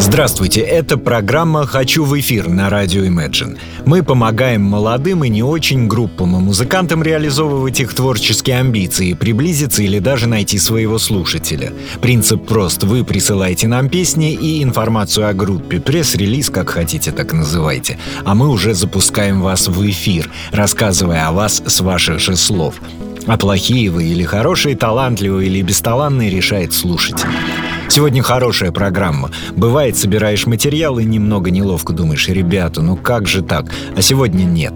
Здравствуйте, это программа «Хочу в эфир» на радио Imagine. Мы помогаем молодым и не очень группам и музыкантам реализовывать их творческие амбиции, приблизиться или даже найти своего слушателя. Принцип прост. Вы присылаете нам песни и информацию о группе, пресс-релиз, как хотите, так называйте. А мы уже запускаем вас в эфир, рассказывая о вас с ваших же слов. А плохие вы или хорошие, талантливые или бесталанные решает слушатель. Сегодня хорошая программа. Бывает, собираешь материал и немного неловко думаешь, ребята, ну как же так? А сегодня нет.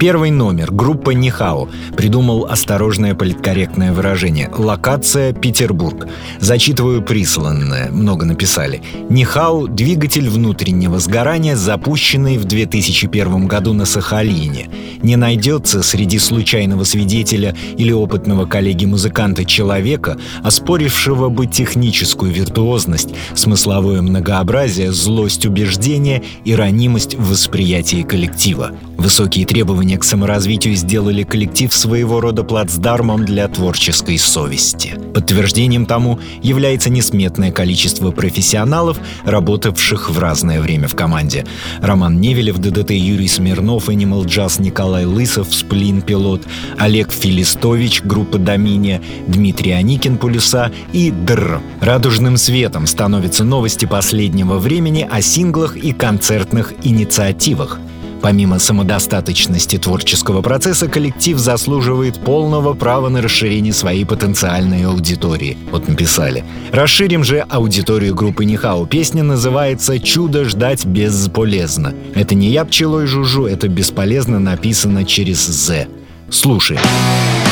Первый номер. Группа Нихао. Придумал осторожное политкорректное выражение. Локация Петербург. Зачитываю присланное. Много написали. Нихао – двигатель внутреннего сгорания, запущенный в 2001 году на Сахалине. Не найдется среди случайного свидетеля или опытного коллеги-музыканта человека, оспорившего бы техническую виртуозность, смысловое многообразие, злость убеждения и ранимость в восприятии коллектива. Высокие требования к саморазвитию сделали коллектив своего рода плацдармом для творческой совести. Подтверждением тому является несметное количество профессионалов, работавших в разное время в команде. Роман Невелев, ДДТ Юрий Смирнов, Animal Jazz Николай Лысов, Сплин Пилот, Олег Филистович, группа Доминия, Дмитрий Аникин, Полюса и Др. Радужным светом становятся новости последнего времени о синглах и концертных инициативах. Помимо самодостаточности творческого процесса, коллектив заслуживает полного права на расширение своей потенциальной аудитории. Вот написали. Расширим же аудиторию группы Нихау. Песня называется «Чудо ждать бесполезно». Это не я пчелой жужжу, это бесполезно написано через «з». Слушай. Чудо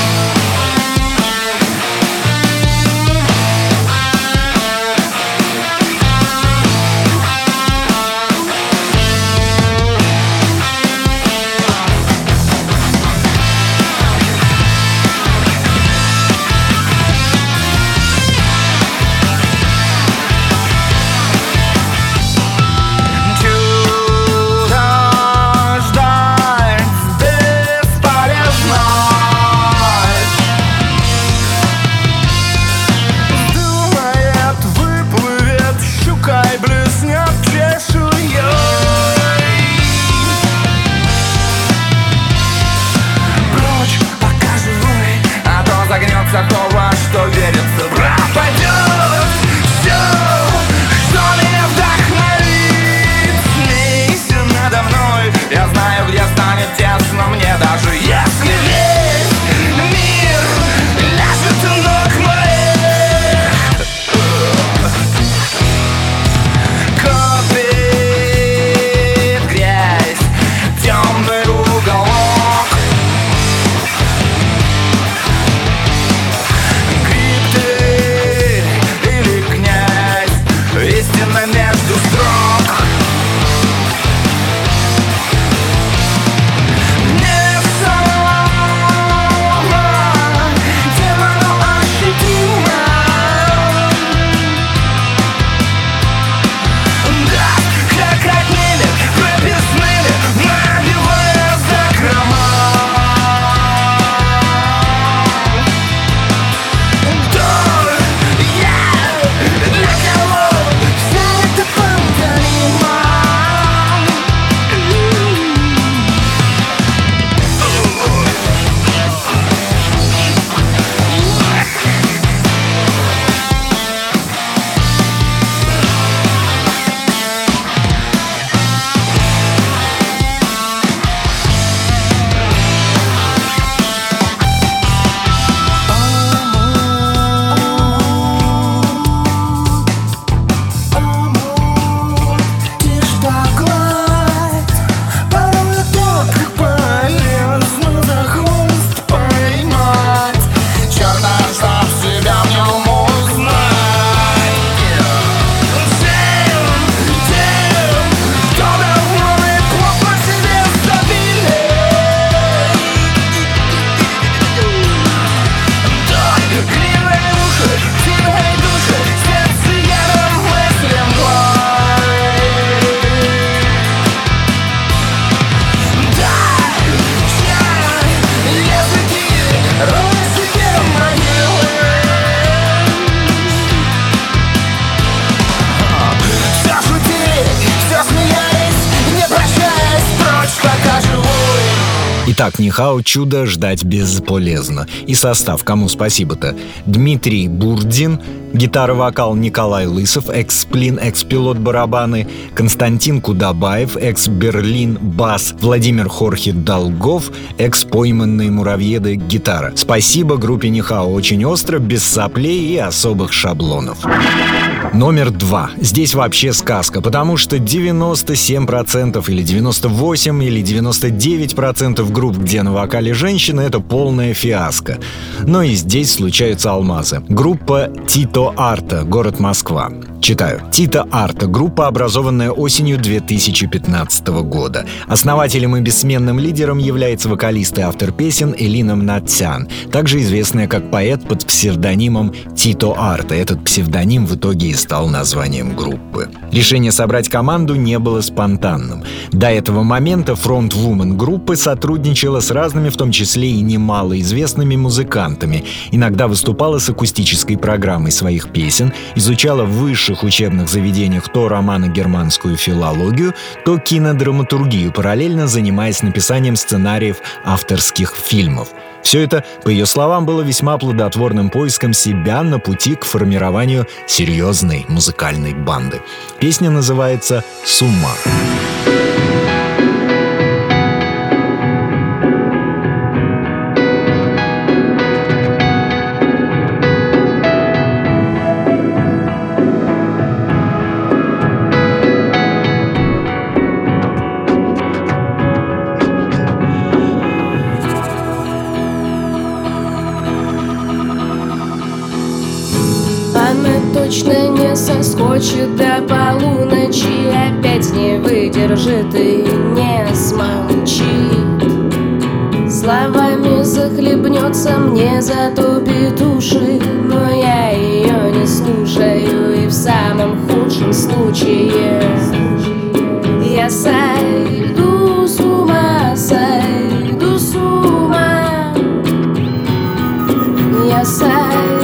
Итак, Нихао чудо ждать бесполезно. И состав, кому спасибо-то? Дмитрий Бурдин, гитара-вокал Николай Лысов, экс-сплин, экс-пилот барабаны, Константин Кудабаев, экс-берлин, бас, Владимир Хорхи Долгов, экс-пойманные муравьеды, гитара. Спасибо группе Нихао очень остро, без соплей и особых шаблонов. Номер два. Здесь вообще сказка, потому что 97% или 98% или 99% групп, где на вокале женщины, это полная фиаско. Но и здесь случаются алмазы. Группа Тито Арта, город Москва. Читаю. Тита Арта – группа, образованная осенью 2015 года. Основателем и бессменным лидером является вокалист и автор песен Элина Мнатсян, также известная как поэт под псевдонимом Тито Арта. Этот псевдоним в итоге и стал названием группы. Решение собрать команду не было спонтанным. До этого момента фронт-вумен группы сотрудничала с разными, в том числе и немало известными музыкантами. Иногда выступала с акустической программой своих песен, изучала высшие высших учебных заведениях то романо-германскую филологию, то кинодраматургию, параллельно занимаясь написанием сценариев авторских фильмов. Все это, по ее словам, было весьма плодотворным поиском себя на пути к формированию серьезной музыкальной банды. Песня называется «Сумма». точно соскочит до полуночи Опять не выдержит и не смолчит Словами захлебнется, мне затопит уши Но я ее не слушаю и в самом худшем случае Я сойду с ума, сойду с ума. Я сойду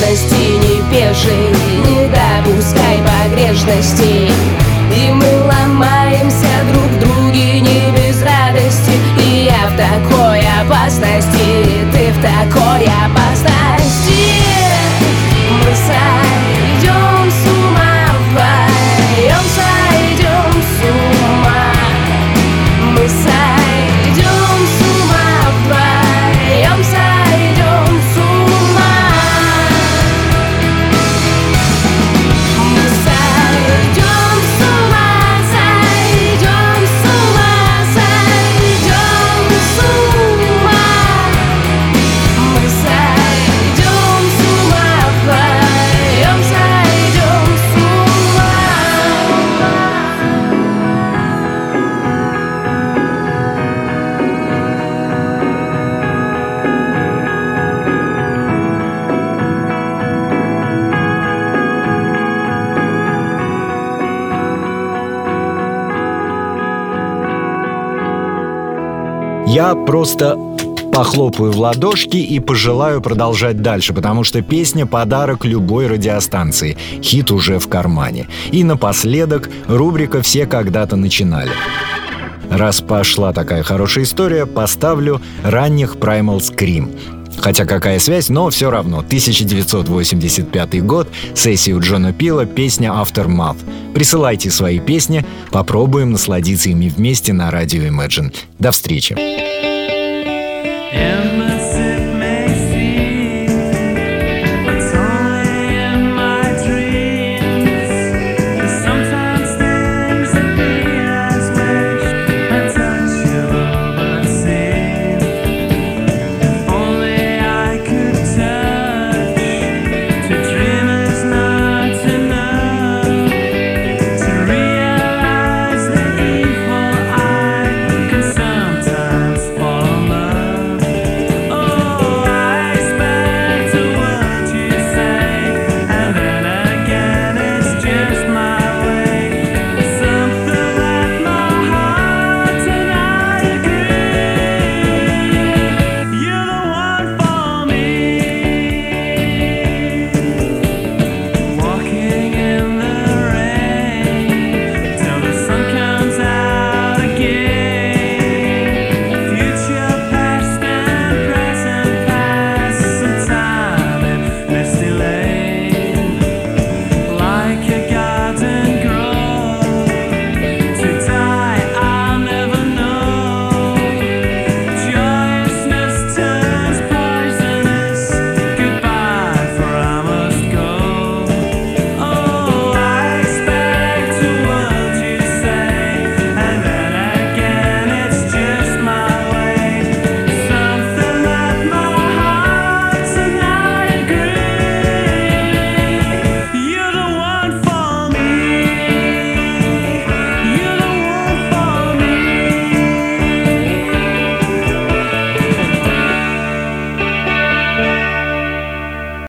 best Я просто похлопаю в ладошки и пожелаю продолжать дальше, потому что песня — подарок любой радиостанции. Хит уже в кармане. И напоследок рубрика «Все когда-то начинали». Раз пошла такая хорошая история, поставлю ранних Primal Scream. Хотя какая связь, но все равно. 1985 год, сессию Джона Пила, песня Aftermath. Присылайте свои песни, попробуем насладиться ими вместе на радио Imagine. До встречи. And